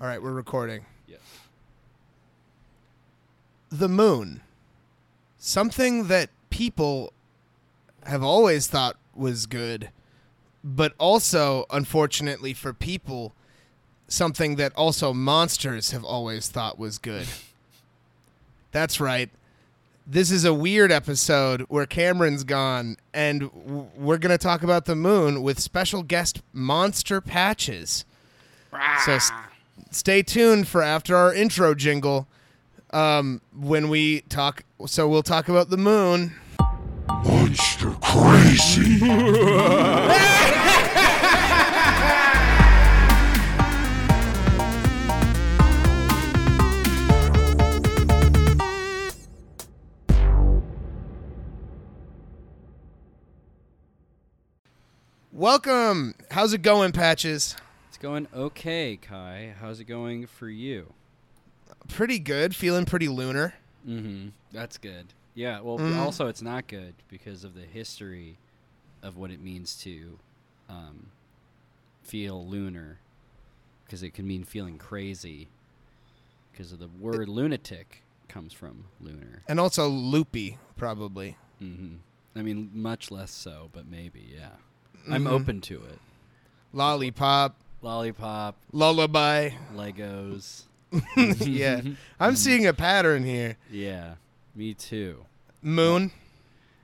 All right, we're recording. Yes. The moon. Something that people have always thought was good, but also, unfortunately for people, something that also monsters have always thought was good. That's right. This is a weird episode where Cameron's gone, and w- we're going to talk about the moon with special guest Monster Patches. So s- stay tuned for after our intro jingle um, when we talk. So we'll talk about the moon. Monster crazy. Welcome. How's it going, Patches? It's going okay, Kai. How's it going for you? Pretty good. Feeling pretty lunar. Mm-hmm. That's good. Yeah. Well, Mm. also it's not good because of the history of what it means to um, feel lunar, because it can mean feeling crazy. Because of the word lunatic comes from lunar. And also loopy, probably. Mm-hmm. I mean, much less so, but maybe. Yeah. I'm Mhm. open to it. Lollipop, Lollipop, lullaby. Legos. yeah. I'm seeing a pattern here. Yeah. Me too. Moon.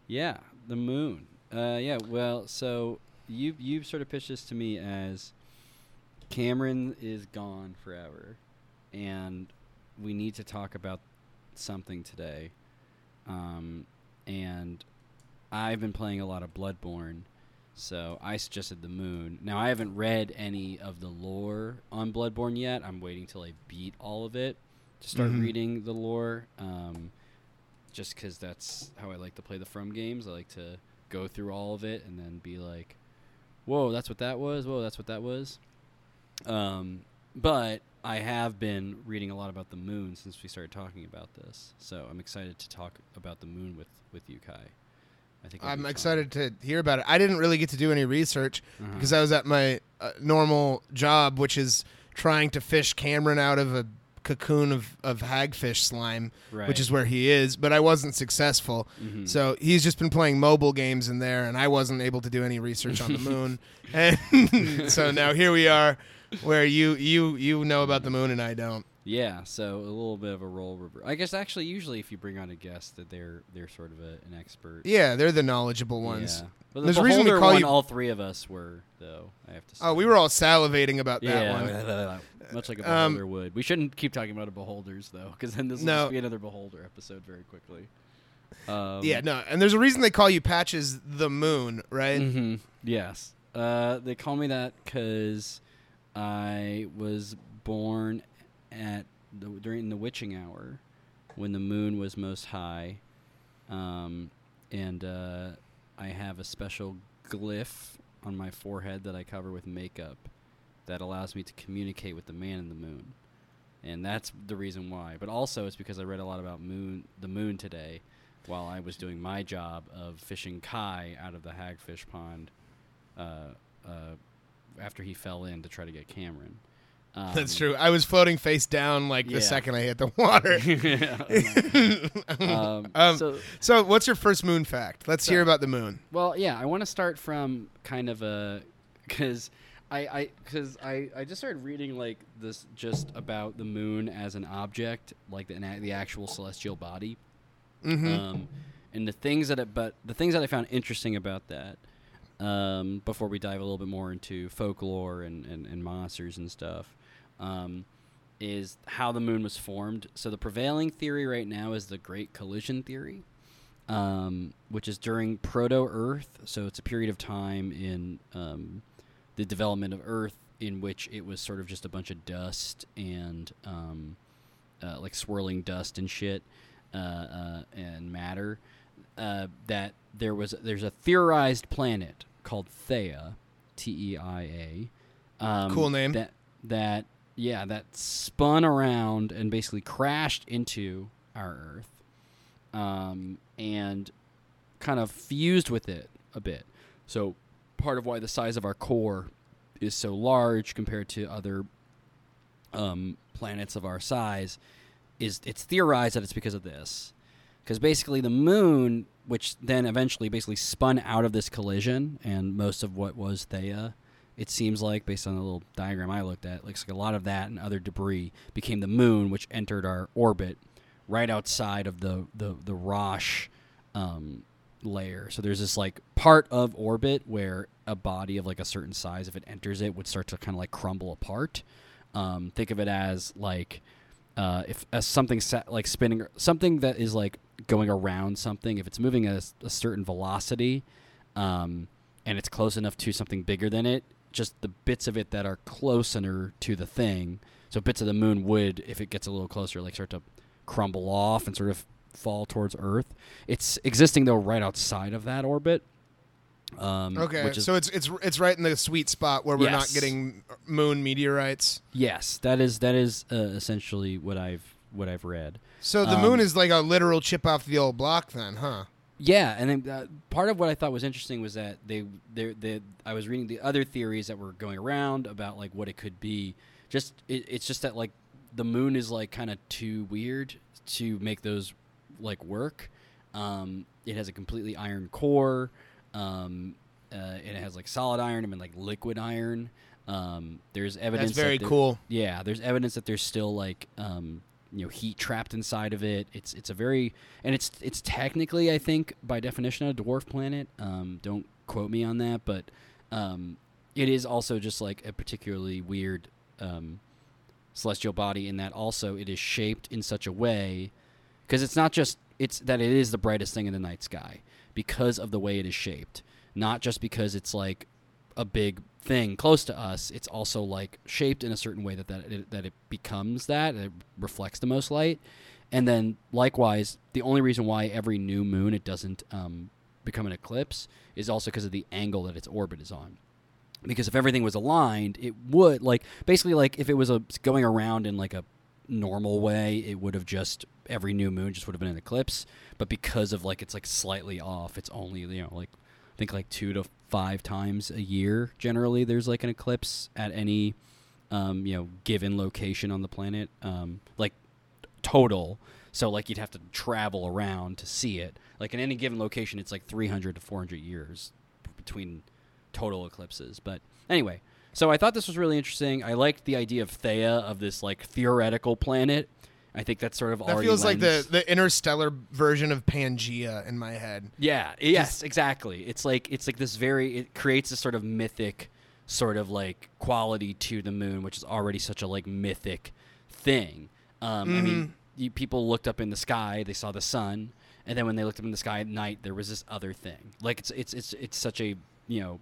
Yeah, the moon. Uh, yeah. Well, so you you sort of pitched this to me as Cameron is gone forever, and we need to talk about something today. Um, and I've been playing a lot of Bloodborne, so I suggested the moon. Now I haven't read any of the lore on Bloodborne yet. I'm waiting till I beat all of it to start Mhm. reading the lore. Um, just because that's how I like to play the From games. I like to go through all of it and then be like, "Whoa, that's what that was. Whoa, that's what that was." Um, but I have been reading a lot about the moon since we started talking about this, so I'm excited to talk about the moon with with you, Kai. I think I'm excited to hear about it. I didn't really get to do any research Uh-huh. because I was at my uh, normal job, which is trying to fish Cameron out of a cocoon of, of hagfish slime, right. which is where he is, but I wasn't successful. Mhm. So he's just been playing mobile games in there, and I wasn't able to do any research on the moon. And so now here we are, where you you you know about the moon and I don't. Yeah, so a little bit of a role reverse. I guess actually, usually if you bring on a guest, that they're they're sort of a, an expert. Yeah, they're the knowledgeable ones. Yeah. But the There's a reason we call one, you- all three of us were, though. I have to say. Oh, we were all salivating about that yeah, one. much like a Um, beholder would. We shouldn't keep talking about a beholders though, because then this will No. just be another beholder episode very quickly. Um, Yeah, no, and there's a reason they call you Patches the Moon, right? hmm Yes. Uh, they call me that because I was born at the, during the witching hour, when the moon was most high, um, and uh, I have a special glyph on my forehead that I cover with makeup that allows me to communicate with the man in the moon, and that's the reason why. But also, it's because I read a lot about moon, the moon today, while I was doing my job of fishing Kai out of the hagfish pond uh, uh, after he fell in to try to get Cameron. Um, That's true. I was floating face down like Yeah. the second I hit the water. um, Um, so, so, what's your first moon fact? Let's So- hear about the moon. well, yeah, I want to start from kind of a because I I because I I just started reading like this just about the moon as an object, like the the actual celestial body. hmm Um, and the things that it, but the things that I found interesting about that, um, before we dive a little bit more into folklore and, and, and monsters and stuff, um, is how the moon was formed. So the prevailing theory right now is the Great Collision theory, um, which is during Proto Earth. So it's a period of time in um, the development of Earth in which it was sort of just a bunch of dust and um, uh, like swirling dust and shit uh, uh, and matter. Uh, that there was there's a theorized planet called Theia, T E I A. Um, Cool name. That that yeah that spun around and basically crashed into our Earth, um, and kind of fused with it a bit. So part of why the size of our core is so large compared to other um, planets of our size, is it's theorized that it's because of this. Because basically, the moon, which then eventually basically spun out of this collision, and most of what was Theia, it seems like, based on the little diagram I looked at, looks like a lot of that and other debris became the moon, which entered our orbit right outside of the the the Roche um, layer. So there's this like part of orbit where a body of like a certain size, if it enters it, would start to kind of like crumble apart. Um, think of it as like uh, if something sa- like spinning, something that is like going around something. If it's moving at a certain velocity, um, and it's close enough to something bigger than it, just the bits of it that are closer to the thing. So bits of the moon would, if it gets a little closer, like start to crumble off and sort of fall towards Earth. It's existing though right outside of that orbit. Um, Okay, which is, so it's it's it's right in the sweet spot where we're not getting moon meteorites. yes, that is that is uh, essentially what I've what I've read. So the Um, moon is like a literal chip off the old block, then, huh? Yeah, and then uh, part of what I thought was interesting was that they, they, they, I was reading the other theories that were going around about like what it could be. Just it, it's just that like the moon is like kind of too weird to make those like work. Um, it has a completely iron core. Um, uh, it has like solid iron and then like liquid iron. Um, there's evidence That's very that cool. yeah, there's evidence that there's still like um, you know heat trapped inside of it. It's it's a very and it's it's technically I think by definition a dwarf planet. Um, don't quote me on that, but um, it is also just like a particularly weird um, celestial body in that also it is shaped in such a way because it's not just it's that it is the brightest thing in the night sky because of the way it is shaped, not just because it's like a big thing close to us. It's also like shaped in a certain way that that it, that it becomes that it reflects the most light, and then likewise, the only reason why every new moon it doesn't um, become an eclipse is also because of the angle that its orbit is on because if everything was aligned, it would like basically like if it was a going around in like a normal way, it would have just every new moon just would have been an eclipse. But because of like it's like slightly off, it's only you know like I think like two to five times a year generally there's like an eclipse at any um, you know given location on the planet um, like total. So like you'd have to travel around to see it. Like in any given location, it's like 300 to 400 years between total eclipses. But anyway, so I thought this was really interesting. I liked the idea of Theia of this like theoretical planet. I think that's sort of all. That feels like the the interstellar version of Pangea in my head. yeah, yes, exactly. It's like it's like this very it creates a sort of mythic sort of like quality to the moon, which is already such a like mythic thing. Um, I mean, you, people looked up in the sky, they saw the sun, and then when they looked up in the sky at night, there was this other thing. Like it's it's it's it's such a you know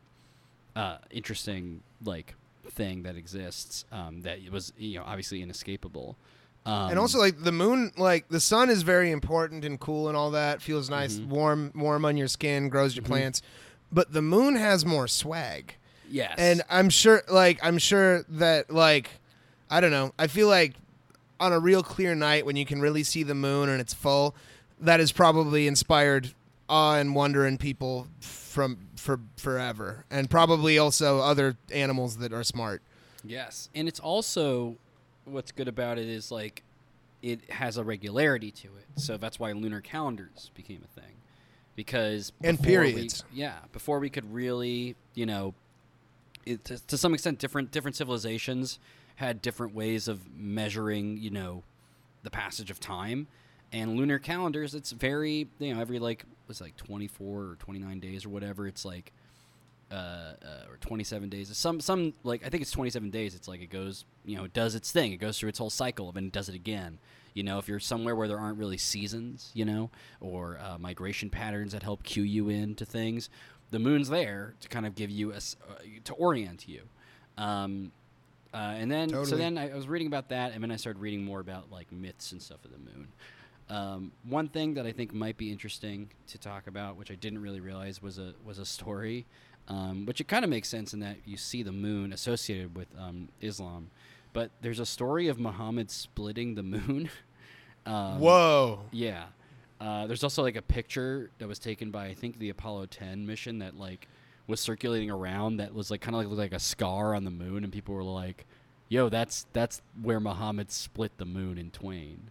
uh, interesting like thing that exists um, that was you know obviously inescapable. Um, and also like the moon like the sun is very important and cool and all that. Feels nice Mm-hmm. warm warm on your skin grows your plants. But the moon has more swag. Yes, and i'm sure like i'm sure that like i don't know. I feel like on a real clear night when you can really see the moon and it's full that has probably inspired awe and wonder in people from for forever. And probably also other animals that are smart. Yes, and it's also what's good about it is like it has a regularity to it. So that's why lunar calendars became a thing. Because And before we- periods. yeah, before we could really, you know, it, to, to some extent different different civilizations had different ways of measuring, you know, the passage of time. And lunar calendars, it's very, you know, every like was like 24 or 29 days or whatever, it's like uh, uh, or 27 days. Some some like I think it's 27 days. It's like it goes, you know, it does its thing. It goes through its whole cycle and then it does it again. You know, if you're somewhere where there aren't really seasons, you know, or uh, migration patterns that help cue you into things, the moon's there to kind of give you a uh, to orient you. Um, uh, and then so then I, I was reading about that, and then I started reading more about like myths and stuff of the moon. Um, one thing that I think might be interesting to talk about, which I didn't really realize was a was a story, um, which it kind of makes sense in that you see the moon associated with um, Islam, but there's a story of Muhammad splitting the moon. um, whoa Yeah. Uh, there's also like a picture that was taken by I think the Apollo 10 mission that like was circulating around that was like kind of like looked like a scar on the moon, and people were like, yo, that's that's where Muhammad split the moon in twain.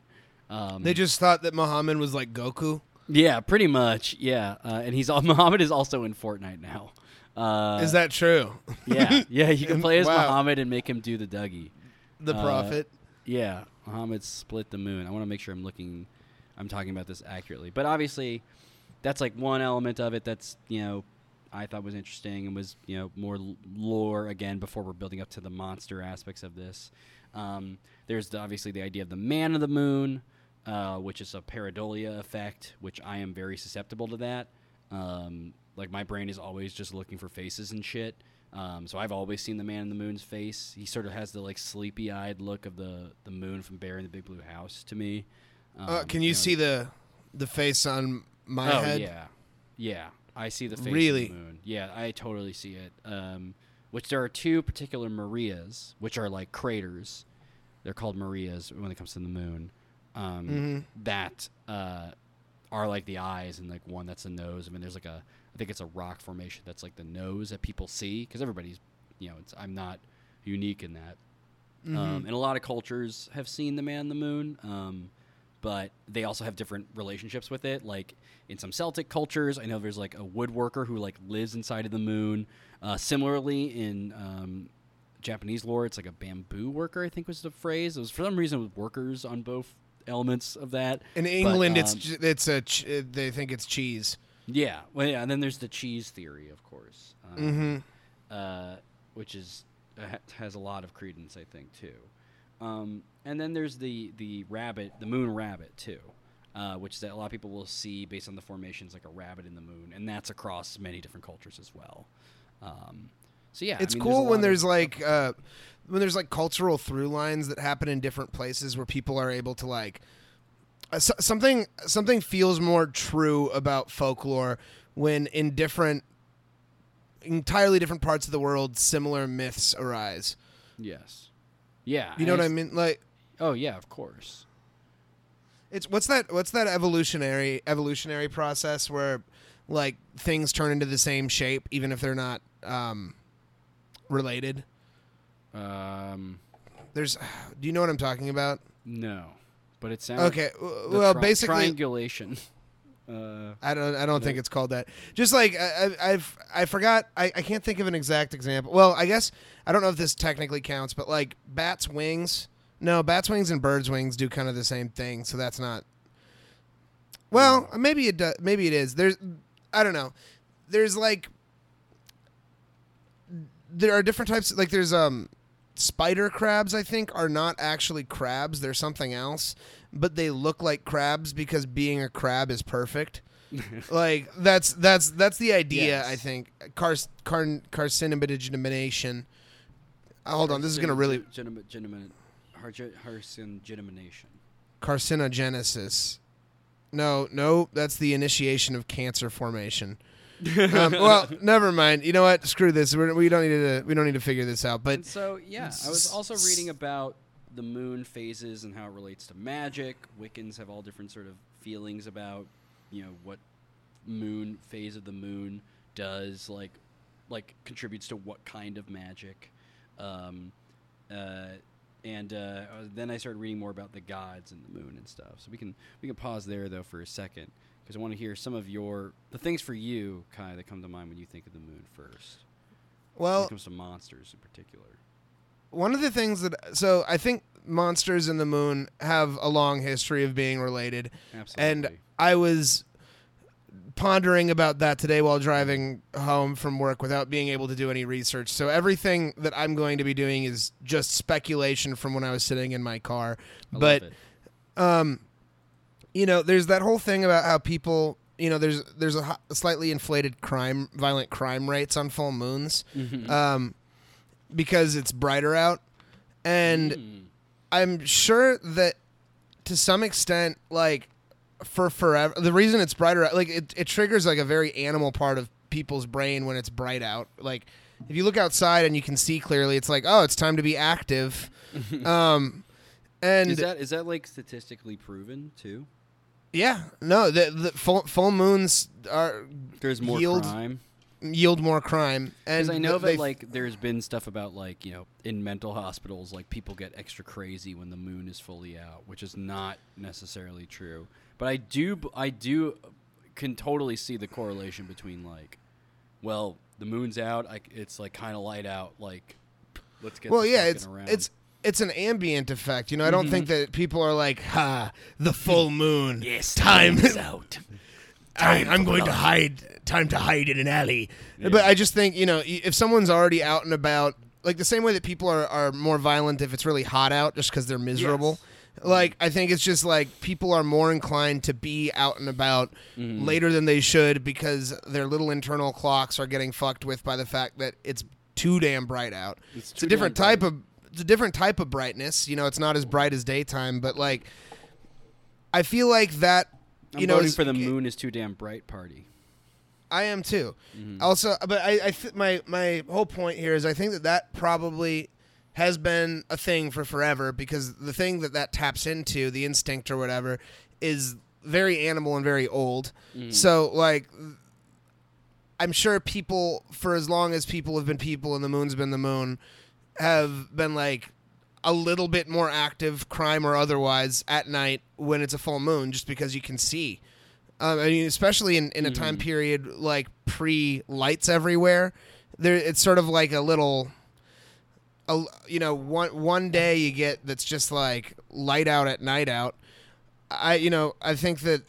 Um, They just thought that Muhammad was like Goku. yeah, pretty much, yeah. Uh, and he's all Muhammad is also in Fortnite now. Uh, Is that true? yeah, yeah. You can play as Wow. Muhammad and make him do the Dougie. The Uh, prophet. Yeah, Muhammad split the moon. I want to make sure I'm looking, I'm talking about this accurately. But obviously, that's like one element of it that's you know I thought was interesting and was you know more l- lore again before we're building up to the monster aspects of this. Um, there's the, obviously the idea of the man of the moon, uh, which is a pareidolia effect, which I am very susceptible to that. Um, like my brain is always just looking for faces and shit. Um, so I've always seen the man in the moon's face. He sort of has the like sleepy-eyed look of the the moon from Bear in the Big Blue House to me. Uh, Um, can you know, see the the face on my oh head? yeah, yeah. I see the face of Really? the moon. Yeah, I totally see it. Um, which there are two particular Marias, which are like craters. They're called Marias when it comes to the moon. Um, Mhm. That uh, are like the eyes, and like one that's the nose. I mean, there's like a, I think it's a rock formation that's like the nose that people see because everybody's, you know, it's I'm not unique in that. Mm-hmm. Um, and a lot of cultures have seen the man in the moon, um, but they also have different relationships with it. Like in some Celtic cultures, I know there's like a woodworker who like lives inside of the moon. Uh, similarly, in um, Japanese lore, it's like a bamboo worker. I think was the phrase. It was for some reason it was workers on both elements of that. In But, England, it's um, it's a ch- they think it's cheese. Yeah, well, yeah, and then there's the cheese theory, of course, um, Mm-hmm. uh, which is uh, has a lot of credence, I think, too. Um, and then there's the the rabbit, the moon rabbit, too, uh, which that a lot of people will see based on the formations like a rabbit in the moon, and that's across many different cultures as well. Um, so yeah, I It's mean, there's cool when there's like uh, when there's like cultural through lines that happen in different places where people are able to like so- something something feels more true about folklore when in different entirely different parts of the world similar myths arise. yes, yeah, You know and what I mean? Like Oh yeah, of course. It's what's that? What's that evolutionary evolutionary process where like things turn into the same shape even if they're not um, related? Um, There's, do you know what I'm talking about? no, but it sounds Okay, well, tri- basically, triangulation. Uh, I don't, I don't think it's called that. Just like I, I- I've, I forgot, I, I can't think of an exact example. Well, I guess I don't know if this technically counts, but like bats' wings. No, bats' wings and birds' wings do kind of the same thing, so that's not. Well, maybe it does. Maybe it is. There's, I don't know. There's like, there are different types. Like there's um, spider crabs. I think are not actually crabs. They're something else, but they look like crabs because being a crab is perfect. like that's that's that's the idea. Yes. I think car car carcinogenation. Uh, hold on, this is gonna really Gentleman, gentleman, carcinogenation. carcinogenesis. No, no, that's the initiation of cancer formation. um, well, never mind. You know what? Screw this. We're, we don't need to. We don't need to figure this out. But And so, yeah, I was also reading about the moon phases and how it relates to magic. Wiccans have all different sort of feelings about, you know, what moon phase of the moon does, like, like contributes to what kind of magic. Um, uh, and uh, then I started reading more about the gods and the moon and stuff. So we can we can pause there though for a second because I want to hear some of your the things for you, Kai, that come to mind when you think of the moon first. when well, it comes to monsters in particular. one of the things that so I think monsters in the moon have a long history of being related, Absolutely. and I was pondering about that today while driving home from work without being able to do any research. So everything that I'm going to be doing is just speculation from when I was sitting in my car. I but um, you know, there's that whole thing about how people, you know, there's there's a, slightly inflated crime, violent crime rates on full moons, Mm-hmm. um, because it's brighter out, and Mm. I'm sure that to some extent, like for forever, the reason it's brighter out, like it, it triggers like a very animal part of people's brain when it's bright out. Like if you look outside and you can see clearly, it's like, oh, it's time to be active. um, and is that is that like statistically proven too? Yeah, no, the, the full full moons are There's more Yield. crime. yield more crime. And I know that like there's been stuff about like you know in mental hospitals like people get extra crazy when the moon is fully out, which is not necessarily true. But I do I do can totally see the correlation between like, well, the moon's out, I, it's like kind of light out, like let's get well, yeah, it's around. it's it's an ambient effect. You know, I don't think Mm-hmm. that people are like, "Ha, the full moon. Yes, time is out. I, I'm going to hide. Time to hide in an alley." But I just think you know, if someone's already out and about, like the same way that people are are more violent if it's really hot out, just because they're miserable. Like I think it's just like people are more inclined to be out and about Mm-hmm. later than they should because their little internal clocks are getting fucked with by the fact that it's too damn bright out. It's It's, a different type bright. of it's a different type of brightness. You know, it's not as bright as daytime, but like I feel like that I'm you know voting for the moon is too damn bright party. I am too. Mm-hmm. Also, but I, I th- my my whole point here is I think that that probably has been a thing for forever because the thing that that taps into, the instinct or whatever, is very animal and very old. Mm-hmm. So like. I'm sure people, for as long as people have been people and the moon's been the moon, have been like a little bit more active, crime or otherwise, at night when it's a full moon, just because you can see. Um, I mean, especially in, in a time period like pre lights everywhere, there it's sort of like a little, a, you know, one one day you get that's just like light out at night out. I you know I think that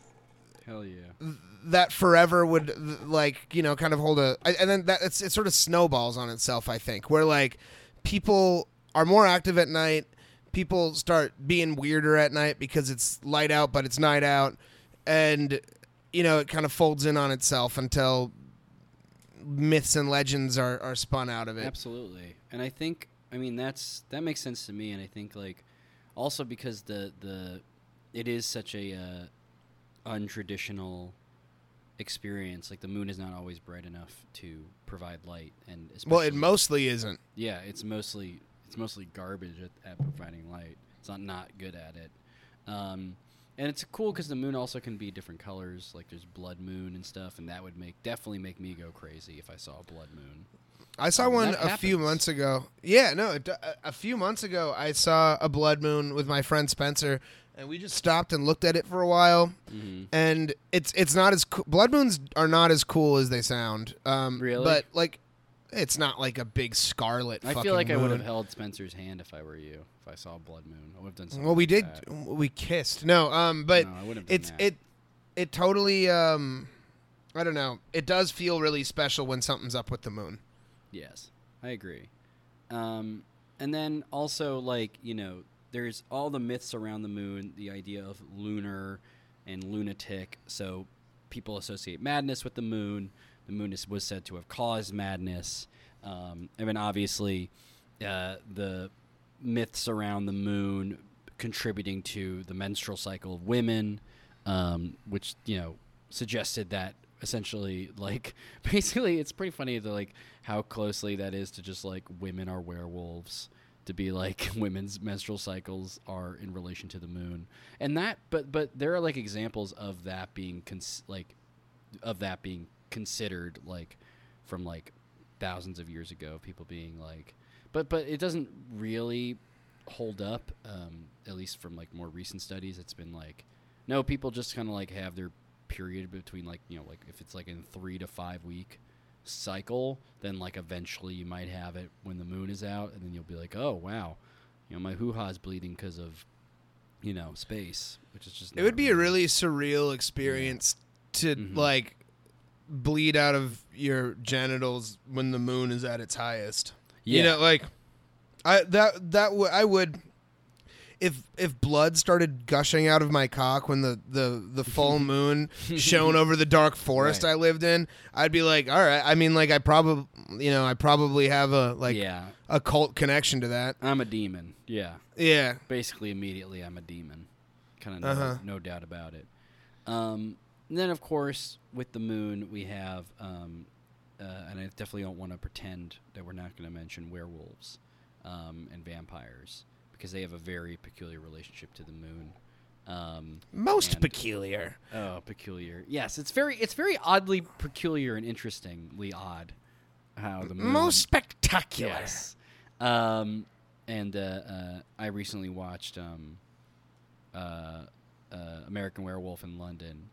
Hell yeah. that forever would th- like you know kind of hold a I- and then that it's, it sort of snowballs on itself i think where like people are more active at night. People start being weirder at night because it's light out but it's night out. And you know it kind of folds in on itself until myths and legends are, are spun out of it. Absolutely, and I think I mean that's that makes sense to me, and I think like also because the the it is such a uh, untraditional experience. Like the moon is not always bright enough to provide light, and well it mostly isn't yeah, it's mostly it's mostly garbage at, at providing light. It's not not good at it. Um, and it's cool because the moon also can be different colors. Like there's blood moon and stuff, and that would make definitely make me go crazy if I saw a blood moon. I saw Um, one a few months ago. Yeah, no, it, a- a few months ago I saw a blood moon with my friend Spencer, and we just stopped and looked at it for a while. Mm-hmm. And it's it's not as co- blood moons are not as cool as they sound. Um, Really? But like, it's not like a big scarlet. I feel like I would have held Spencer's hand if I were you. If I saw a blood moon, I would have done something. Well, we like did. that. We kissed. No, um, but No, I wouldn't have done it's that. it it totally um, I don't know. It does feel really special when something's up with the moon. Yes, I agree. Um, and then also like you know, there's all the myths around the moon, the idea of lunar and lunatic. So people associate madness with the moon. The moon is, was said to have caused madness. Um, and then obviously, uh, the myths around the moon contributing to the menstrual cycle of women, um, which you know suggested that essentially like basically it's pretty funny to like how closely that is to just like women are werewolves to be like women's menstrual cycles are in relation to the moon. And that but but there are like examples of that being cons- like of that being considered like from like thousands of years ago people being like but but it doesn't really hold up um, at least from like more recent studies. It's been like no people just kind of like have their period between like you know like if it's like in three to five week cycle then like eventually you might have it when the moon is out and then you'll be like oh wow you know my hoo-ha is bleeding because of you know space which is just It would be a really surreal experience to Mhm. like bleed out of your genitals when the moon is at its highest. yeah You know, like I that that w- I would if if blood started gushing out of my cock when the the the full moon shone over the dark forest Right. I lived in, I'd be like, all right. I mean, like I probably you know I probably have a like yeah a cult connection to that. i'm a demon yeah Yeah. basically immediately I'm a demon. Kind of no, Uh-huh. no doubt about it. Um, then of course with the moon we have, um, uh, and I definitely don't want to pretend that we're not going to mention werewolves um, and vampires because they have a very peculiar relationship to the moon. Um, Most and- peculiar. Oh, peculiar. Yes, it's very it's very oddly peculiar and interestingly odd how the moon Most spectacular. Yes. Um, and uh, uh, I recently watched um, uh, uh, American Werewolf in London,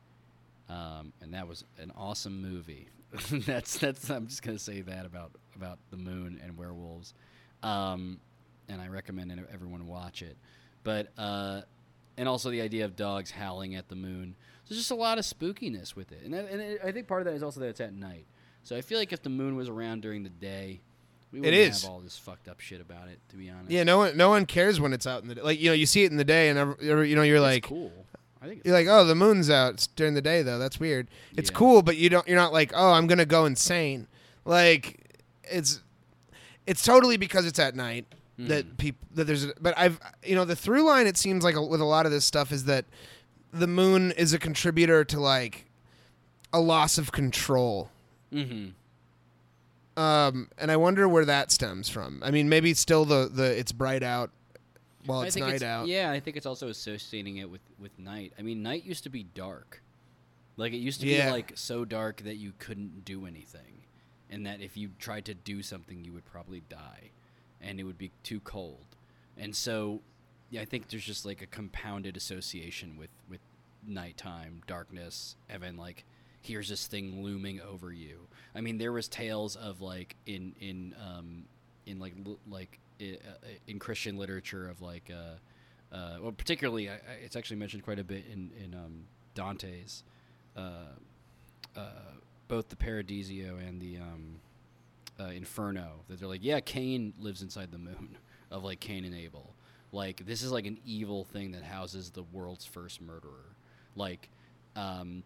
um, and that was an awesome movie. that's that's I'm just gonna say that about about the moon and werewolves, um, and I recommend everyone watch it. But uh, and also the idea of dogs howling at the moon. There's just a lot of spookiness with it, and that, and it, I think part of that is also that it's at night. So I feel like if the moon was around during the day, we wouldn't is. have all this fucked up shit about it. To be honest, Yeah, no one, no one cares when it's out in the day. Like you know, you see it in the day, and every, you know, you're It's like, cool. I think you're like, oh, the moon's out during the day though. That's weird. It's Yeah. cool, but you don't. You're not like, oh, I'm gonna go insane. Like, it's, it's totally because it's at night that Mhm. people that there's. A, but I've, you know, the through line. It seems like a, with a lot of this stuff is that the moon is a contributor to like a loss of control. Mm-hmm. Um, and I wonder where that stems from. I mean, maybe it's still the the it's bright out while I it's think night it's, out. Yeah, I think it's also associating it with with night. I mean, night used to be dark. Like it used to Yeah. be like so dark that you couldn't do anything, and that if you tried to do something, you would probably die, and it would be too cold. And so, yeah, I think there's just like a compounded association with with nighttime darkness, and like here's this thing looming over you. I mean, there was tales of like in in um in like like uh, in Christian literature of like uh, uh well particularly I, it's actually mentioned quite a bit in in um, Dante's uh, uh, both the Paradiso and the um, uh, Inferno that they're like yeah Cain lives inside the moon of like Cain and Abel. Like this is like an evil thing that houses the world's first murderer. Like um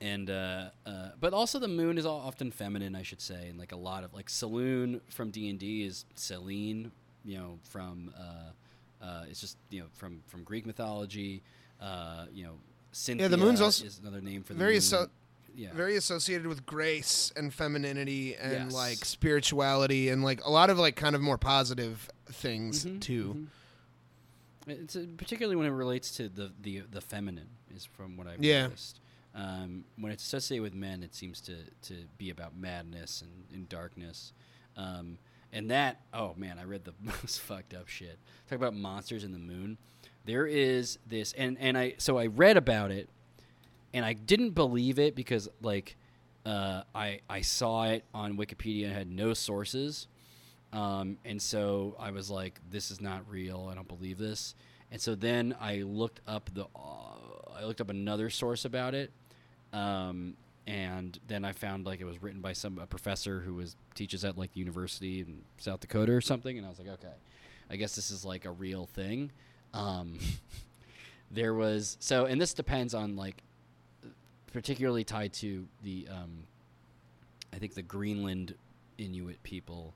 and uh, uh, but also the moon is all often feminine, I should say, and like a lot of like Selûne from D and D is Selene, you know, from uh, uh, it's just you know from from Greek mythology, uh, you know, Cynthia the moon's also is another name for the very moon. asso- yeah, Very associated with grace and femininity and Yes. like spirituality and like a lot of like kind of more positive things Mhm, too. mhm. It's uh, particularly when it relates to the the the feminine is from what I've Yeah. noticed. Um, when it's associated with men, it seems to to be about madness and, and darkness. Um, and that, oh man, I read the most fucked up shit. Talk about monsters in the moon. There is this, and and I so I read about it, and I didn't believe it because like uh, I I saw it on Wikipedia and had no sources. Um, and so I was like, "This is not real. I don't believe this." And so then I looked up the, uh, I looked up another source about it, um, and then I found like it was written by some a professor who was teaches at like the university in South Dakota or something, and I was like, "Okay, I guess this is like a real thing." Um, there was so, and this depends on like, particularly tied to the, um, I think the Greenland Inuit people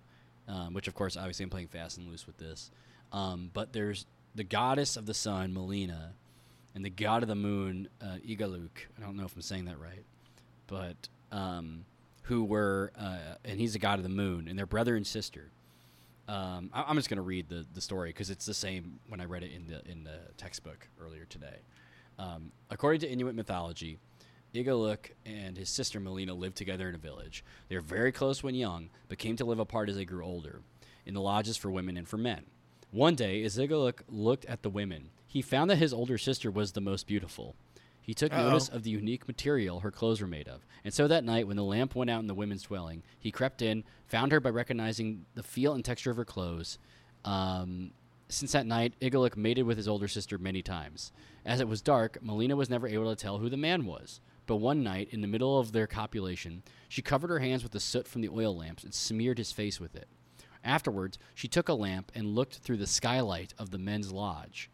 um, which of course obviously I'm playing fast and loose with this. Um, but there's the goddess of the sun, Malina, and the god of the moon, uh, Igaluk. I don't know if I'm saying that right, but um, who were uh, and he's the god of the moon, and they're brother and sister. Um, I- I'm just gonna read the, the story because it's the same when I read it in the in the textbook earlier today. Um, according to Inuit mythology, Igaluk and his sister Malina lived together in a village. They were very close when young, but came to live apart as they grew older, in the lodges for women and for men. One day, as Igaluk looked at the women, he found that his older sister was the most beautiful. He took Uh-oh. notice of the unique material her clothes were made of, and so that night, when the lamp went out in the women's dwelling, he crept in, found her by recognizing the feel and texture of her clothes. Um, since that night, Igaluk mated with his older sister many times. As it was dark, Malina was never able to tell who the man was. But one night, in the middle of their copulation, she covered her hands with the soot from the oil lamps and smeared his face with it. Afterwards, she took a lamp and looked through the skylight of the men's lodge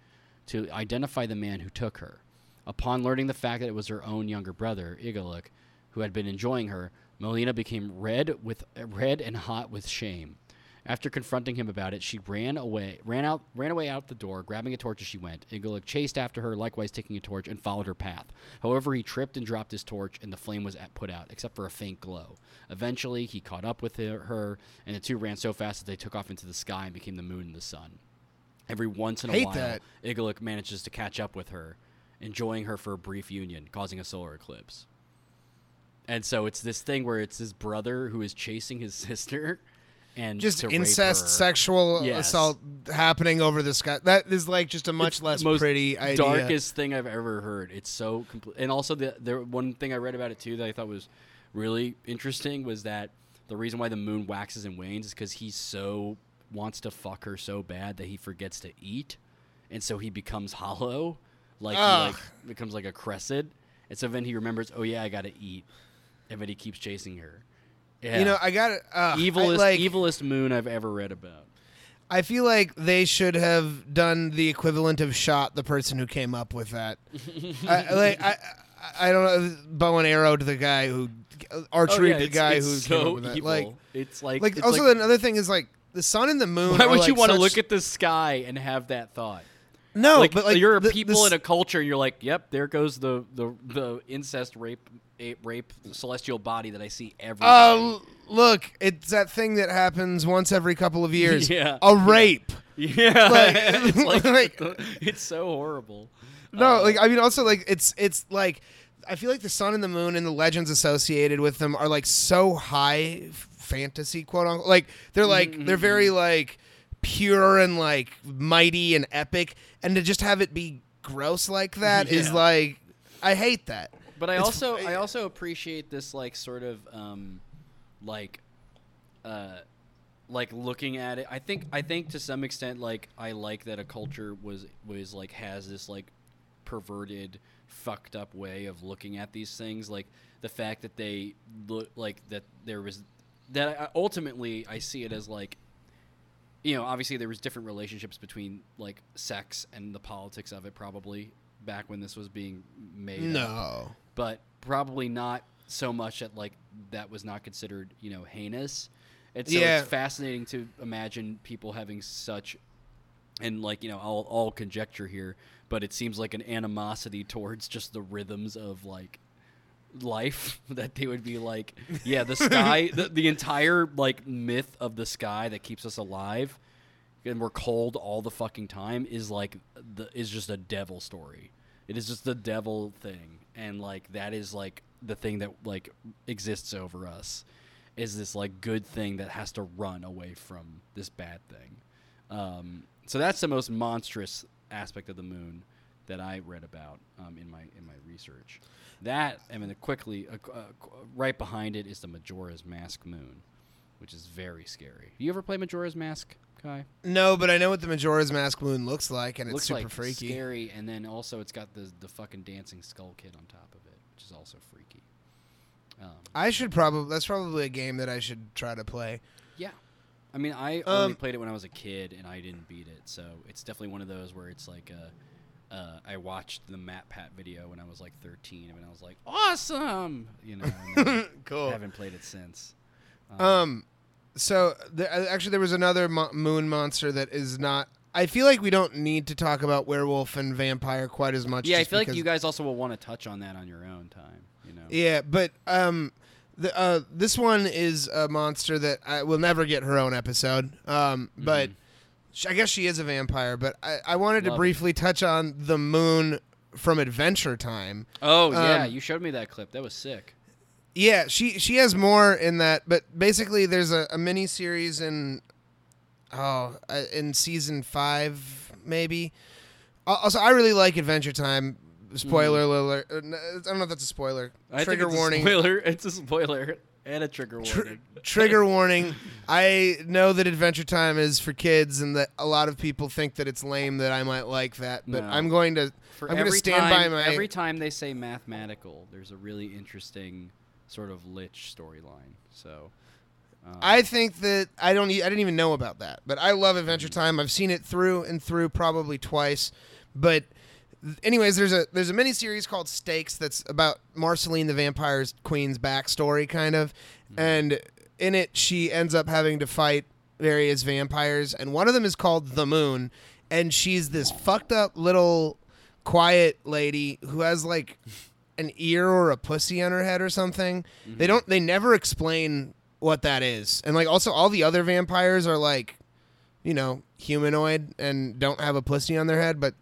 to identify the man who took her. Upon learning the fact that it was her own younger brother, Igaluk, who had been enjoying her, Malina became red with red and hot with shame. After confronting him about it, she ran away, ran out, ran away out the door, grabbing a torch as she went. Igaluk chased after her, likewise taking a torch, and followed her path. However, he tripped and dropped his torch, and the flame was at, put out, except for a faint glow. Eventually, he caught up with her, and the two ran so fast that they took off into the sky and became the moon and the sun. Every once in a Hate while, that. Igaluk manages to catch up with her, enjoying her for a brief union, causing a solar eclipse. And so it's this thing where it's his brother who is chasing his sister, and just incest, sexual Yes. assault happening over the sky. That is like just a much It's less most pretty idea. darkest thing I've ever heard. It's so complete. And also the the one thing I read about it too that I thought was really interesting was that the reason why the moon waxes and wanes is because he so wants to fuck her so bad that he forgets to eat, and so he becomes hollow, like like becomes like a crescent, and so then he remembers, oh yeah, I gotta eat, and then he keeps chasing her. Yeah. You know, I got uh, evilest I, like, evilest moon I've ever read about. I feel like they should have done the equivalent of shot the person who came up with that. I, like I, I don't know, bow and arrow to the guy who archery Oh, yeah, the guy it's who so came up with that. evil. Like, it's like like it's also like, another thing is like the sun and the moon. Why would you want to look at the sky and have that thought? No, like, but like you're a people the in a culture, you're like, "Yep, there goes the the, the incest rape rape celestial body that I see every day." Oh, look! It's that thing that happens once every couple of years. Yeah. a rape. yeah, like- it's like, like- it's so horrible. No, Uh, like I mean, also like it's it's like I feel like the sun and the moon and the legends associated with them are like so high fantasy, quote unquote. Like they're like Mm-hmm, they're very like pure and like mighty and epic, and to just have it be gross like that is Yeah. like I hate that. But I It's- also I also appreciate this like sort of um, like uh, like looking at it. I think I think to some extent like I like that a culture was was like has this like perverted fucked up way of looking at these things. Like the fact that they look like that there was that I, ultimately I see it as like you know obviously there was different relationships between like sex and the politics of it probably back when this was being made up. No, but probably not so much that like that was not considered you know heinous and so Yeah. it's fascinating to imagine people having such and like you know all, all conjecture here but it seems like an animosity towards just the rhythms of like life that they would be like yeah the sky the, the entire like myth of the sky that keeps us alive and we're cold all the fucking time is like the is just a devil story it is just the devil thing and like that is like the thing that like exists over us is this like good thing that has to run away from this bad thing um, so that's the most monstrous aspect of the moon that I read about um, in my in my research. That I mean, quickly uh, uh, right behind it is the Majora's Mask moon, which is very scary. Do you ever play Majora's Mask, Kai? no, but I know what the Majora's Mask moon looks like, and it's looks super like freaky. scary, and then also it's got the the fucking dancing skull kid on top of it, which is also freaky. Um, I should probably that's probably a game that I should try to play. Yeah. I mean, I only Um, played it when I was a kid, and I didn't beat it. So it's definitely one of those where it's like, uh, uh, I watched the MatPat video when I was like 13, and I was like, awesome, you know. Cool. I haven't played it since. Um, so the, uh, actually, there was another mo- moon monster that is not. I feel like we don't need to talk about werewolf and vampire quite as much. yeah, I feel like you guys also will want to touch on that on your own time. You know. Yeah, but um, the uh, this one is a monster that I will never get her own episode. Um, but sh I guess she is a vampire. But I, I wanted to Mm-hmm. It. briefly touch on the moon from Adventure Time. Oh yeah, Um, you showed me that clip. That was sick. Yeah, she she has more in that, but basically there's a, a mini series in oh uh, in season five maybe. Also, I really like Adventure Time. Spoiler alert! I don't know if that's a spoiler. Mm-hmm. I Trigger think it's warning. A spoiler. It's a spoiler and a trigger Tr- warning. trigger warning. I know that Adventure Time is for kids, and that a lot of people think that it's lame that I might like that. But No. I'm going to. For I'm going to every stand time, by my. every time they say mathematical, there's a really interesting sort of lich storyline. So, um, I think that I don't. e- I didn't even know about that, but I love Adventure Time. I've seen it through and through probably twice. But, anyways, there's a there's a mini series called Stakes that's about Marceline the Vampire's Queen's backstory, kind of, and in it she ends up having to fight various vampires, and one of them is called the Moon, and she's this fucked up little quiet lady who has like an ear or a pussy on her head or something. They don't. They never explain what that is, and like also all the other vampires are like, you know, humanoid and don't have a pussy on their head. But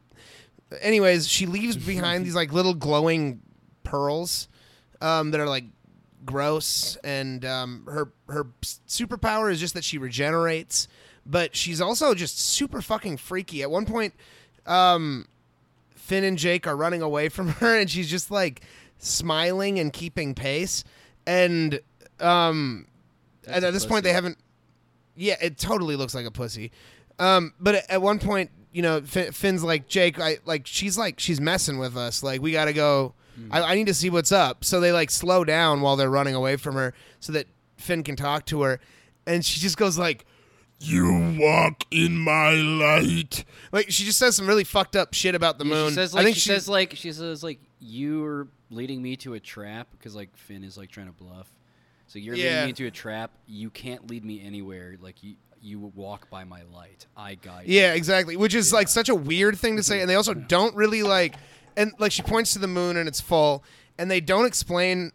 anyways, she leaves behind these like little glowing pearls um, that are like gross, and um, her her superpower is just that she regenerates, but she's also just super fucking freaky. At one point, um, Finn and Jake are running away from her, and she's just like smiling and keeping pace, and um, That's at, this point they haven't. Yeah, it totally looks like a pussy. Um, but at, at one point, you know, Finn, Finn's like Jake, I like she's like she's messing with us. Like we gotta go. I, I need to see what's up. So they like slow down while they're running away from her, so that Finn can talk to her, and she just goes like, You walk in my light. like she just says some really fucked up shit about the Yeah, moon. She says I like think she says like she says like you are leading me to a trap because like Finn is like trying to bluff. So you're Yeah. leading me into a trap. You can't lead me anywhere. Like you you walk by my light. I guide. you. Yeah, exactly. Which is like such a weird thing to say, and they also don't really like, and like she points to the moon and it's full, and they don't explain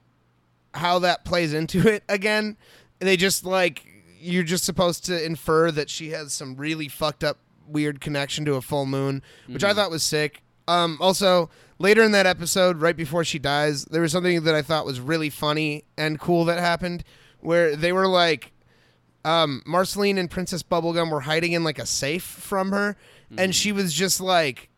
how that plays into it again. They just like you're just supposed to infer that she has some really fucked up weird connection to a full moon, which I thought was sick. Um, also, later in that episode, right before she dies, there was something that I thought was really funny and cool that happened, where they were like, um, Marceline and Princess Bubblegum were hiding in like a safe from her, and she was just like,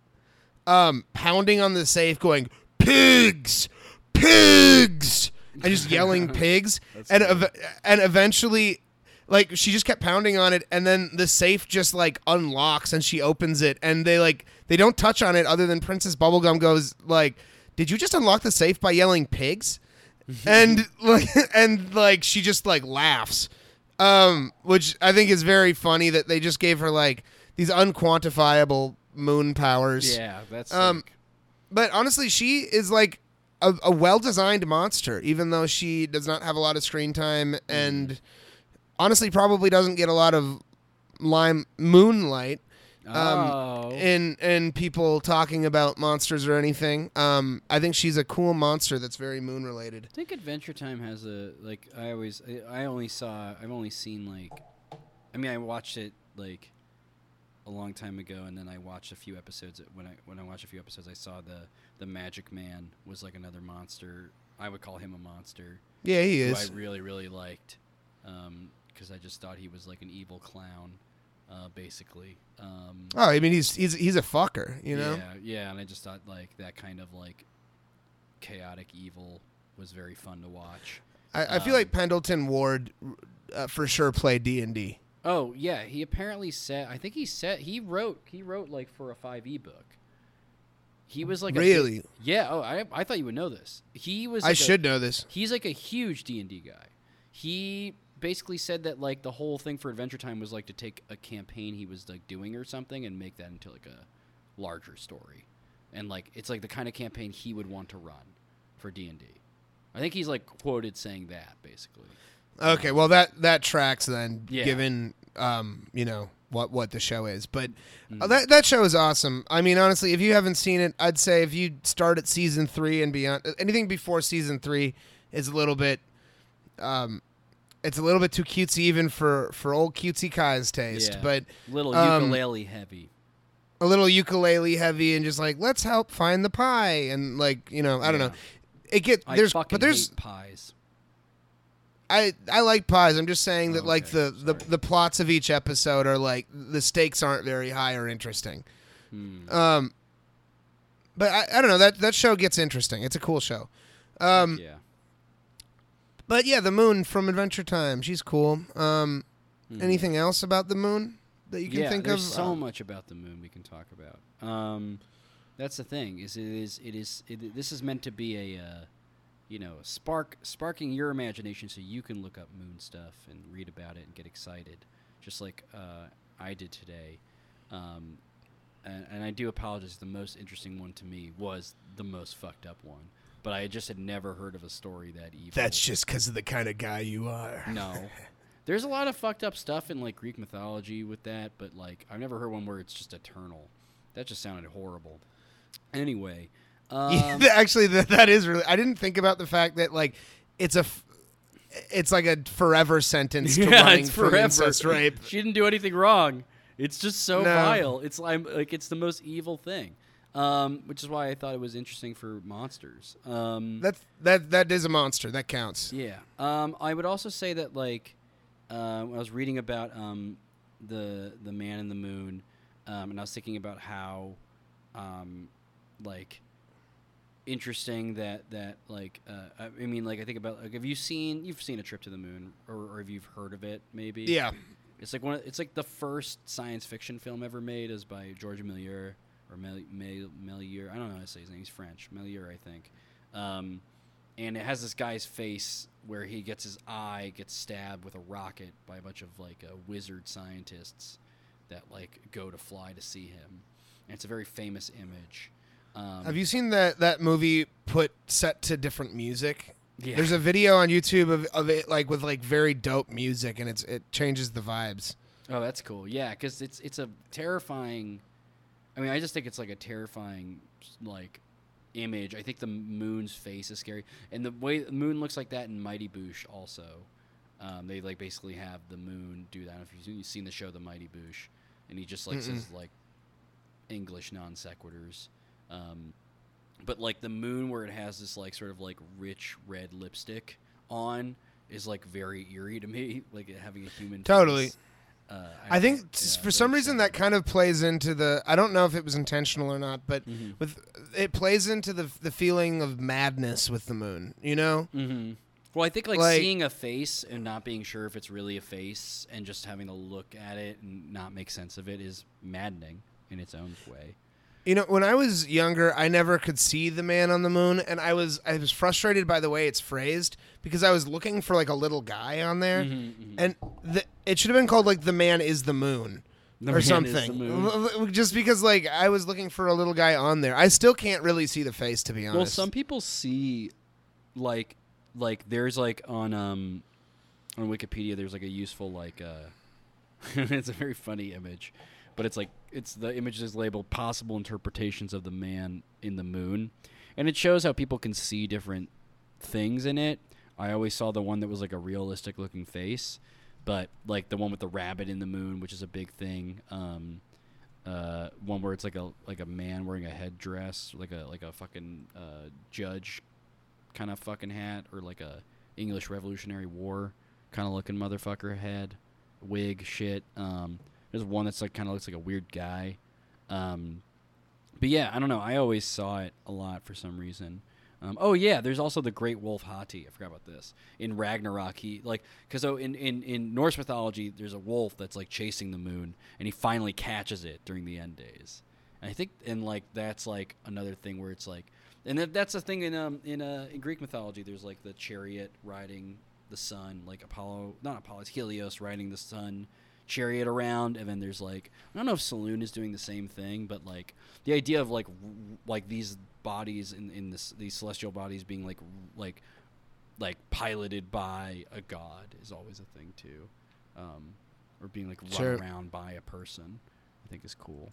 um, pounding on the safe, going, "Pigs, pigs," and just yelling "pigs," and ev- and eventually. Like she just kept pounding on it, and then the safe just like unlocks, and she opens it, and they like they don't touch on it other than Princess Bubblegum goes like, "Did you just unlock the safe by yelling pigs?" and like and like she just like laughs um which i think is very funny that they just gave her like these unquantifiable moon powers Yeah, that's Um, sick. but honestly she is like a, a well-designed monster even though she does not have a lot of screen time and honestly probably doesn't get a lot of lime moonlight um, oh. in in people talking about monsters or anything. Um i think she's a cool monster that's very moon related I think Adventure Time has a like I always I- only saw I've only seen like I mean I watched it like a long time ago and then I watched a few episodes when I when I watched a few episodes I saw the the Magic Man was like another monster. I would call him a monster. Yeah he who is. I really really liked because I just thought he was like an evil clown uh, basically um, Oh, I mean he's he's he's a fucker, you know. yeah yeah and I just thought like that kind of like chaotic evil was very fun to watch. I, I feel Um, like Pendleton Ward uh, for sure played D and D. Oh yeah, he apparently said. I think he said he wrote. He wrote like for a five e book. He was like big- Really? yeah. Oh, I I thought you would know this. He was. I like a- should know this. He's like a huge D and D guy. He basically said that like the whole thing for Adventure Time was like to take a campaign he was like doing or something and make that into like a larger story, and like it's like the kind of campaign he would want to run for D and D. I think he's like quoted saying that basically. Okay, well that that tracks then, Yeah. given um you know what what the show is. But Mm. uh, that that show is awesome. I mean, honestly, if you haven't seen it, I'd say if you start at season three and beyond, anything before season three is a little bit um. It's a little bit too cutesy even for, for old cutesy Kai's taste, Yeah. but Little Um, ukulele heavy. a little ukulele heavy and just like let's help find the pie and like you know I don't know. It get there's but there's pies. I I like pies. I'm just saying that Oh, like the, the the plots of each episode are like the stakes aren't very high or interesting. Hmm. Um, but I, I don't know that that show gets interesting. It's a cool show. Um, yeah. But yeah, the moon from Adventure Time. She's cool. Um, Hmm. anything else about the moon that you can yeah, think there's of? so Uh, much about the moon we can talk about. Um, that's the thing. Is it is it is it, this is meant to be a uh, you know spark sparking your imagination so you can look up moon stuff and read about it and get excited, just like uh, I did today. Um, and, and I do apologize. The most interesting one to me was the most fucked up one, but I just had never heard of a story that evil. That's just because of the kind of guy you are. No. There's a lot of fucked up stuff in like Greek mythology with that, but like I've never heard one where it's just eternal. That just sounded horrible. Anyway, um, Yeah, actually, that, that is really. I didn't think about the fact that like it's a it's like a forever sentence to yeah, running forever. incest rape. She didn't do anything wrong. It's just so No. vile. It's like like it's the most evil thing. Um, which is why I thought it was interesting for monsters. Um, That's that that is a monster. That counts. yeah. Um, I would also say that like uh, when I was reading about um, the the man in the moon, um, and I was thinking about how um, like interesting that that like uh, I I mean like I think about like have you seen you've seen a trip to the moon or, or have you heard of it maybe Yeah. it's like one of, it's like the first science fiction film ever made is by George Méliès or Mel, Mel, Méliès I don't know how to say his name he's French Melier, I think um, and it has this guy's face where he gets his eye gets stabbed with a rocket by a bunch of like uh, wizard scientists that like go to fly to see him and it's a very famous image um, Have you seen that that movie put set to different music? yeah. There's a video on YouTube of, of it like with like very dope music, and it's it changes the vibes. Oh, that's cool. Yeah, because it's it's a terrifying. I mean, I just think it's like a terrifying like image. I think the moon's face is scary, and the way the moon looks like that in Mighty Boosh also. Um, they like basically have the moon do that. If you've seen the show The Mighty Boosh, and he just like Mm-mm. says like English non sequiturs. Um, but like the moon where it has this like sort of like rich red lipstick on is like very eerie to me, like having a human. Totally. face. Uh, I think yeah, for some reason that kind of plays into the. I don't know if it was intentional or not, but Mhm. with it plays into the the feeling of madness with the moon. You know? Mm-hmm. Well, I think like, Like- seeing a face and not being sure if it's really a face and just having to look at it and not make sense of it is maddening in its own way. You know, when I was younger, I never could see the man on the moon, and I was I was frustrated by the way it's phrased because I was looking for like a little guy on there, Mm-hmm. and the, it should have been called like the man is the moon. The or man is the something, moon. Just because like I was looking for a little guy on there. I still can't really see the face to be honest. Well, some people see like like there's like on um on Wikipedia there's like a useful like uh it's a very funny image, but it's like it's the image is labeled possible interpretations of the man in the moon, and it shows how people can see different things in it. I always saw the one that was like a realistic looking face, but like the one with the rabbit in the moon, which is a big thing. Um, uh, one where it's like a like a man wearing a headdress, like a like a fucking uh, judge kind of fucking hat, or like a English Revolutionary War kind of looking motherfucker head, wig shit. Um, there's one that's like kind of looks like a weird guy. Um, but yeah, I don't know. I always saw it a lot for some reason. Um, oh yeah, there's also the Great Wolf Hati. I forgot about this. In Ragnarok, he like because so in, in in Norse mythology, there's a wolf that's like chasing the moon, and he finally catches it during the end days. And I think and like that's like another thing where it's like, and that, that's a thing in um in uh in Greek mythology. There's like the chariot riding the sun, like Apollo, not Apollo, it's Helios riding the sun chariot around, and then there's like I don't know if Selûne is doing the same thing, but like the idea of like like these bodies in in this these celestial bodies being like like like piloted by a god is always a thing too, um, or being like run around by a person. I think is cool.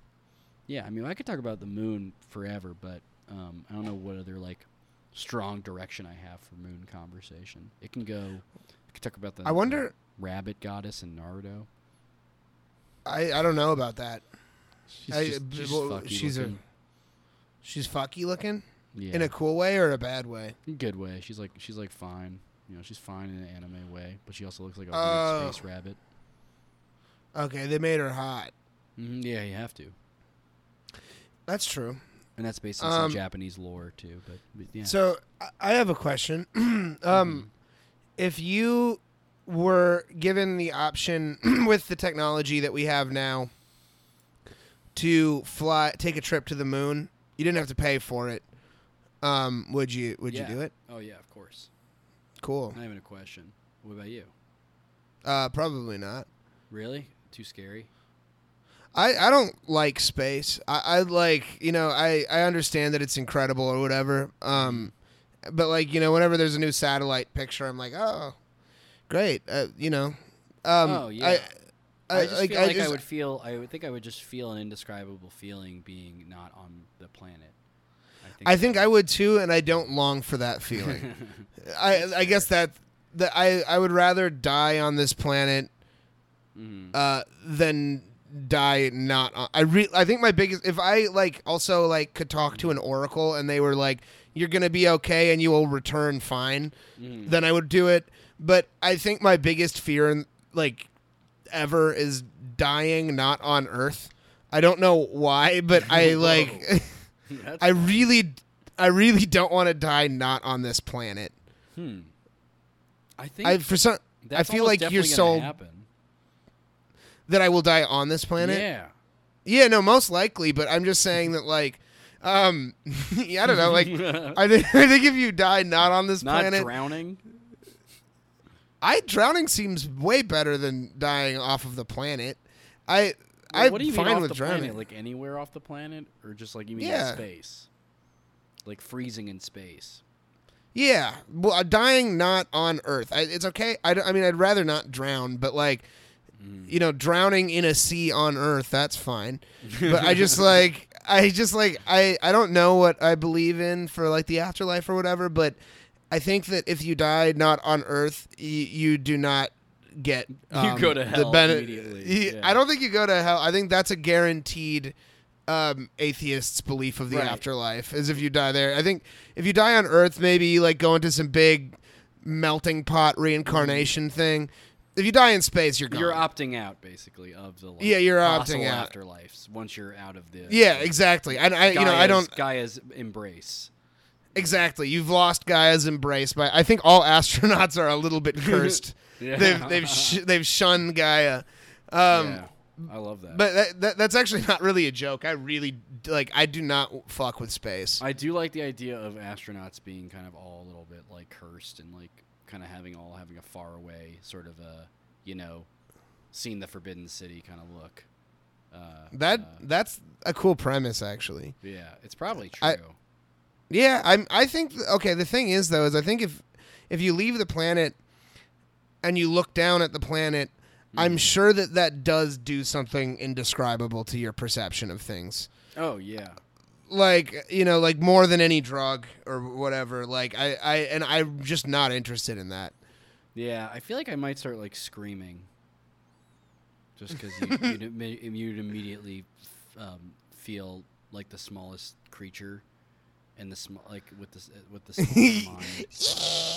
Yeah, I mean I could talk about the moon forever, but um, I don't know what other like strong direction I have for moon conversation. It can go. I could talk about the. I wonder- the rabbit goddess in Naruto. I I don't know about that. She's I- just, she's well, she's a- She's fucky looking yeah. in a cool way or a bad way. good way. She's like she's like fine. You know, she's fine in an anime way, but she also looks like a Oh. space rabbit. Okay, they made her hot. hmm Yeah, you have to, That's true. and that's based on Um, some Japanese lore too. But, but yeah. So I- have a question. um, Mhm. if you were given the option with the technology that we have now to fly, take a trip to the moon, you didn't have to pay for it. Um, would you? Would Yeah. you do it? oh yeah, of course. Cool. Not even a question. What about you? Uh, probably not. Really? Too scary? I, I don't like space. I, I like you know I, I understand that it's incredible or whatever. Um, but like you know whenever there's a new satellite picture, I'm like oh, great. Uh, you know. Um, Oh, yeah. I, I, just like, feel like I just- would feel. I would think I would just feel an indescribable feeling being not on the planet. I think I would too, and I don't long for that feeling. I I guess that that I I would rather die on this planet Mhm. uh, than die not on, I re- I think my biggest if I like also like could talk to an oracle and they were like you're going to be okay and you will return fine, Mm. then I would do it. But I think my biggest fear in like ever is dying not on earth. I don't know why, but I like I really I really don't want to die not on this planet. hmm. I think I for some that's I feel like you're gonna happen. that I will die on this planet. Yeah. Yeah, no, most likely, but I'm just saying that like um yeah, I don't know, like I think I think if you die not on this Not planet, drowning. I drowning seems way better than dying off of the planet. I Well, I'm what do you fine mean off with the drowning. planet? Like anywhere off the planet, or just like you mean Yeah. in space? Like freezing in space. Yeah, well, uh, dying not on Earth. I, it's okay. I, I mean, I'd rather not drown, but like, Mm. you know, drowning in a sea on Earth, that's fine. But I just like, I just like, I, I don't know what I believe in for like the afterlife or whatever, but I think that if you die not on Earth, y- you do not get. Um, go to the hell bene- immediately, yeah. I don't think you go to hell. I think that's a guaranteed. Um, atheists' belief of the Right. afterlife is if you die there. I think if you die on Earth, maybe you like go into some big melting pot reincarnation thing. If you die in space, you're gone. You're opting out basically of the like, Yeah, you're opting out. afterlives once you're out of the yeah, exactly. I, I you know, I don't Gaia's embrace. Exactly. You've lost Gaia's embrace, but I think all astronauts are a little bit cursed. Yeah. They've they've sh- they've shunned Gaia. Um, yeah, I love that. But that, that, that's actually not really a joke. I really like. I do not fuck with space. I do like the idea of astronauts being kind of all a little bit like cursed and like kind of having all having a far away sort of a you know, seen the forbidden city kind of look. Uh, That uh, that's a cool premise, actually. yeah, it's probably true. I- Yeah, I'm. I think. Okay, the thing is though, is I think if if you leave the planet and you look down at the planet, I'm sure that that does do something indescribable to your perception of things. oh yeah, Like you know, like more than any drug or whatever. Like I, I and I'm just not interested in that. yeah. I feel like I might start like screaming, just because you, you'd, you'd immediately um, feel like the smallest creature. And the sm- like with the with the.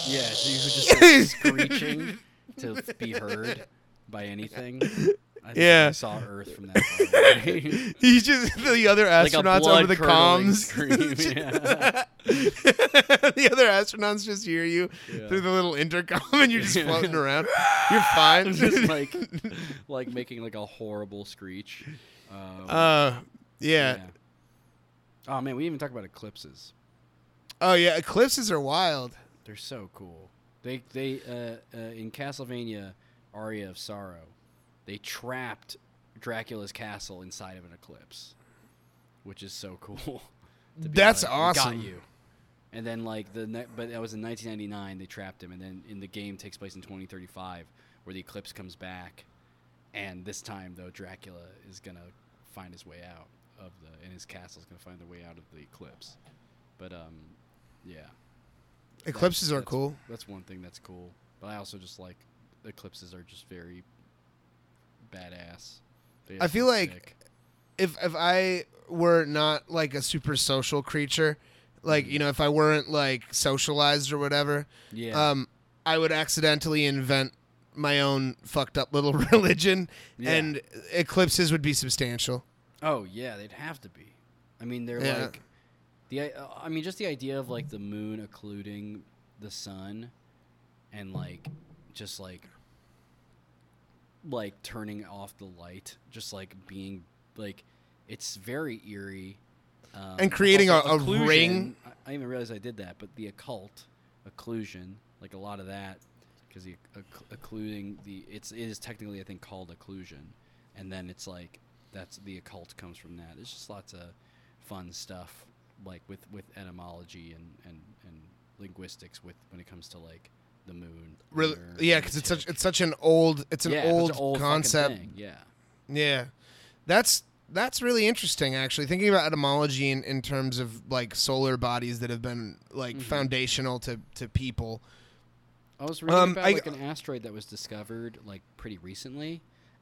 Yeah, so you were just like, screeching to be heard by anything. I think Yeah. I saw Earth from that far. He's just the other like astronauts over the comms. The other astronauts just hear you Yeah. through the little intercom, and you're just floating around. You're fine. just like like making like a horrible screech. Um, uh, yeah. Oh man, we even talk about eclipses. Oh yeah, eclipses are wild. They're so cool. They they uh, uh, in Castlevania Aria of Sorrow, they trapped Dracula's castle inside of an eclipse, which is so cool. That's like, awesome. Got you. And then like the ne- but that was in 1999 they trapped him, and then in the game takes place in 2035 where the eclipse comes back, and this time though Dracula is gonna find his way out of the and his castle is gonna find their way out of the eclipse. But um, yeah. Eclipses That's- are that's- cool. That's one thing that's cool. But I also just like eclipses are just very badass. I feel like sick. If if I were not like a super social creature, like you know, if I weren't like socialized or whatever, yeah, um, I would accidentally invent my own fucked up little religion, Yeah. and eclipses would be substantial. Oh yeah, they'd have to be. I mean, they're Yeah. like the. i- uh, mean, just the idea of like the moon occluding the sun, and like just like like turning off the light, just like being like it's very eerie. Um, And creating a- a ring. I, I didn't even realize I did that, but the occult, occlusion, like a lot of that, because the occ- occluding the it's it is technically I think called occlusion, and then it's like that's the occult comes from that. It's just lots of fun stuff like with with etymology and and and linguistics with when it comes to like the moon. Really, lunar, yeah, because it's such it's such an old it's an Yeah, old, an old concept. Yeah. Yeah, that's that's really interesting. Actually, thinking about etymology in, in terms of like solar bodies that have been like Mhm. foundational to to people. I was reading Um, about I- like an asteroid that was discovered like pretty recently,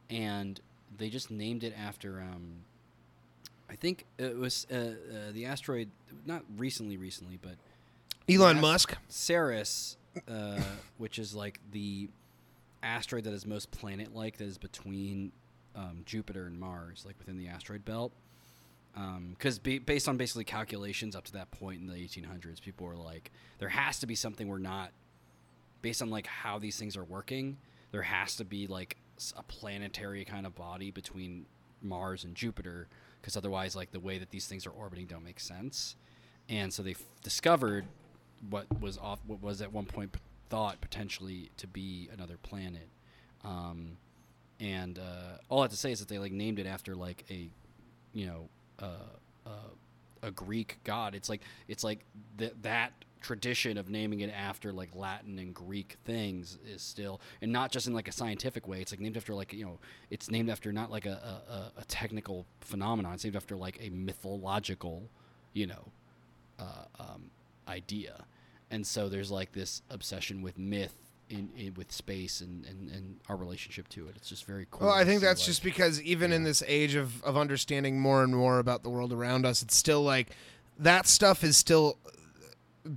and they just named it after. Um, I think it was uh, uh, the asteroid. Not recently, recently, but Elon. Musk. Ceres, uh, which is like the asteroid that is most planet-like, that is between um, Jupiter and Mars, like within the asteroid belt. Because be, based on basically calculations up to that point in the 1800s, people were like, there has to be something we're not. Based on like how these things are working, there has to be like a planetary kind of body between Mars and Jupiter, because otherwise, like the way that these things are orbiting don't make sense. And so they f- discovered what was off, what was at one point p- thought potentially to be another planet. Um, and uh, all I have to say is that they like named it after like a, you know, uh, uh, a Greek god. It's like it's like th- that tradition of naming it after like Latin and Greek things is still, and not just in like a scientific way. It's like named after like you know, it's named after not like a a, a- technical phenomenon. It's named after like a mythological, you know, uh, um, idea. And so there's like this obsession with myth in, in with space and, and, and our relationship to it. It's just very cool. Well, I think that's like- just because even in this age of, of understanding more and more about the world around us, it's still like that stuff is still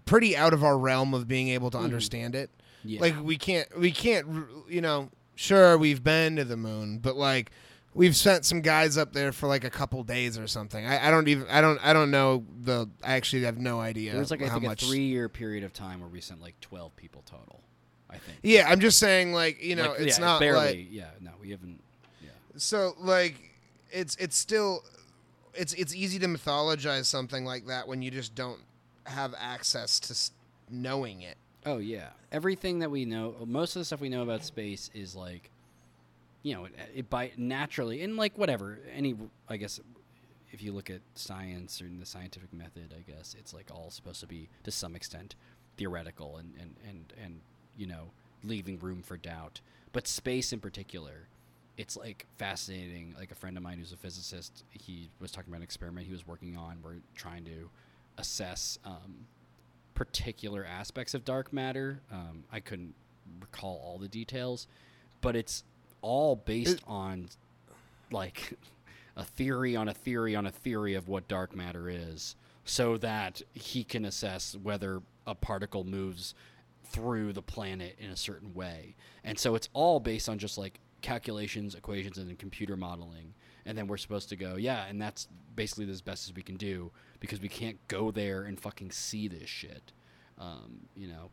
pretty out of our realm of being able to mm-hmm. understand it. yeah. Like we can't we can't you know sure we've been to the moon, but like we've sent some guys up there for like a couple days or something. I, I don't even I don't I don't know the I actually have no idea there was like I think much. a three year period of time where we sent like twelve people total. I think. yeah, I'm just saying like you know Like, it's yeah, not barely. like yeah, no, we haven't. Yeah. So like it's it's still it's it's easy to mythologize something like that when you just don't have access to knowing it. Oh yeah, everything that we know, most of the stuff we know about space is like, you know, it, it by naturally and like whatever. Any, I guess, if you look at science or the scientific method, I guess it's like all supposed to be to some extent theoretical and and and and you know leaving room for doubt. But space in particular, it's like fascinating. Like a friend of mine who's a physicist, he was talking about an experiment he was working on. We're trying to assess. Um, particular aspects of dark matter. Um, I couldn't recall all the details, but it's all based on like a theory on a theory on a theory of what dark matter is, so that he can assess whether a particle moves through the planet in a certain way. And so it's all based on just like calculations, equations, and then computer modeling. And then we're supposed to go, yeah, and that's basically as best as we can do because we can't go there and fucking see this shit. Um, you know,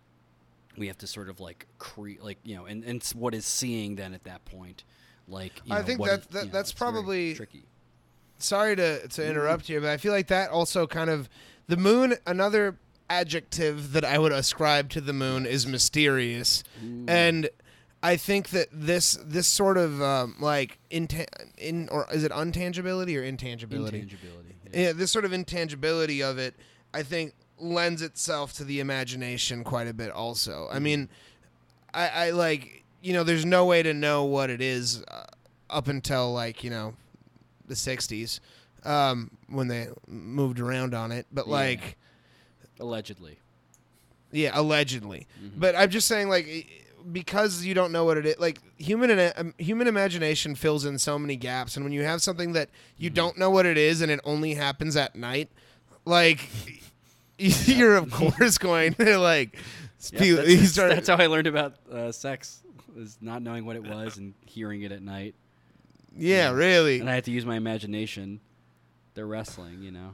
we have to sort of like create, like you know, and and what is seeing then at that point, like you I know, think that- is- that- you know, that's probably- tricky. Sorry to to interrupt you, but I feel like that also kind of the moon another adjective that I would ascribe to the moon is mysterious. And I think that this this sort of um, like inta- in or is it untangibility or intangibility? Intangibility. yeah. yeah, this sort of intangibility of it, I think, lends itself to the imagination quite a bit. Also, I mean, I, I like you know, there's no way to know what it is uh, up until like you know, the '60s um, when they moved around on it. But Yeah. like, Allegedly. yeah, allegedly. Mm-hmm. But I'm just saying, like, because you don't know what it is, like human um, human imagination fills in so many gaps, and when you have something that you Mm-hmm. don't know what it is, and it only happens at night, like you're of course going to like Yeah, that's, that's- how I learned about uh, sex. is not knowing what it was and hearing it at night, yeah, really, and I had to use my imagination. They're wrestling, you know.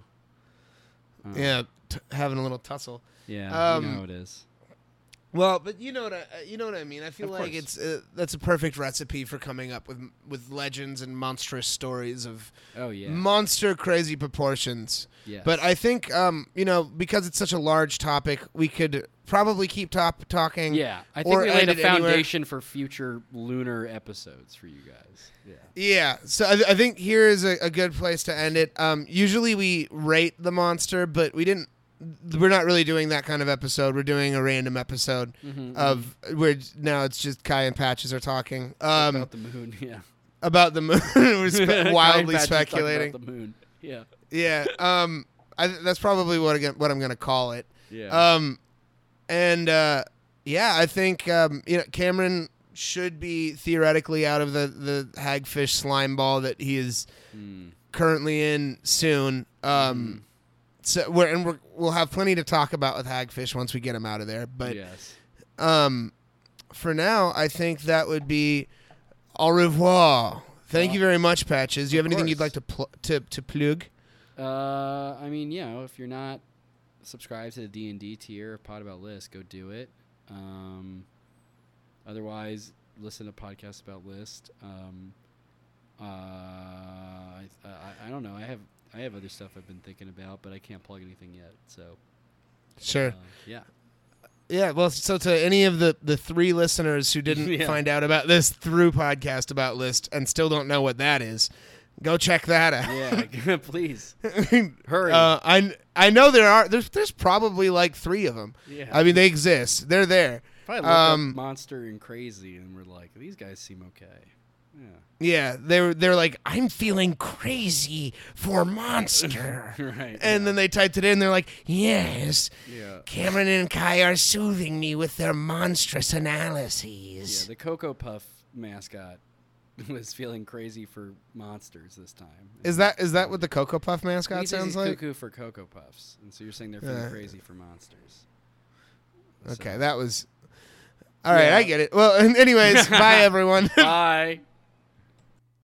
Uh, yeah, t- having a little tussle. yeah. Um, you know how it is. Well, but you know what I, uh, you know what I mean. I feel Of like course. it's uh, that's a perfect recipe for coming up with with legends and monstrous stories of Oh yeah. monster crazy proportions. yes. But I think, um, you know, because it's such a large topic, we could probably keep top talking. Yeah, I think or we laid end a it anywhere. foundation for future lunar episodes for you guys. Yeah. Yeah. So I, I think here is a, a good place to end it. Um, usually we rate the monster, but we didn't. We're not really doing that kind of episode. We're doing a random episode Mm-hmm, of where now it's just Kai and Patches are talking um, about the moon. Yeah. about the moon. We're spe- wildly speculating. about the moon. Yeah. Yeah. Um, I, that's probably what I, what I'm going to call it. Yeah. Um, and uh, yeah, I think um, you know Cameron should be theoretically out of the the hagfish slime ball that he is Mm. currently in soon. Um, so we're and we're, we'll have plenty to talk about with hagfish once we get him out of there. But yes. um, for now, I think that would be au revoir. Thank Uh, you very much, Patches. Do you have anything you'd like to pl- to to plug? Uh, I mean, you know, if you're not subscribed to the D and D tier of Pod About List, go do it. Um, otherwise, listen to podcasts about List. Um, uh, I, I, I don't know. I have I have other stuff I've been thinking about, but I can't plug anything yet. So Sure. uh, yeah, Yeah, well, so to any of the the three listeners who didn't Yeah. find out about this through podcast about list and still don't know what that is, go check that out. yeah. please hurry. Uh, I I know there are there's there's probably like three of them. yeah, I mean, they exist. They're there. probably look um, Monster and Crazy, and we're like, these guys seem okay. Yeah. Yeah, they're they're like I'm feeling crazy for monster, right. and then they typed it in. They're like, yes, yeah. Cameron and Kai are soothing me with their monstrous analyses. Yeah, the Cocoa Puff mascot was feeling crazy for monsters this time. Is that is that what the Cocoa Puff mascot He sounds he's like? cuckoo for Cocoa Puffs, and so you're saying they're feeling Uh, crazy for monsters. Okay, So- that was. All right, Yeah. I get it. Well, anyways, bye everyone. Bye.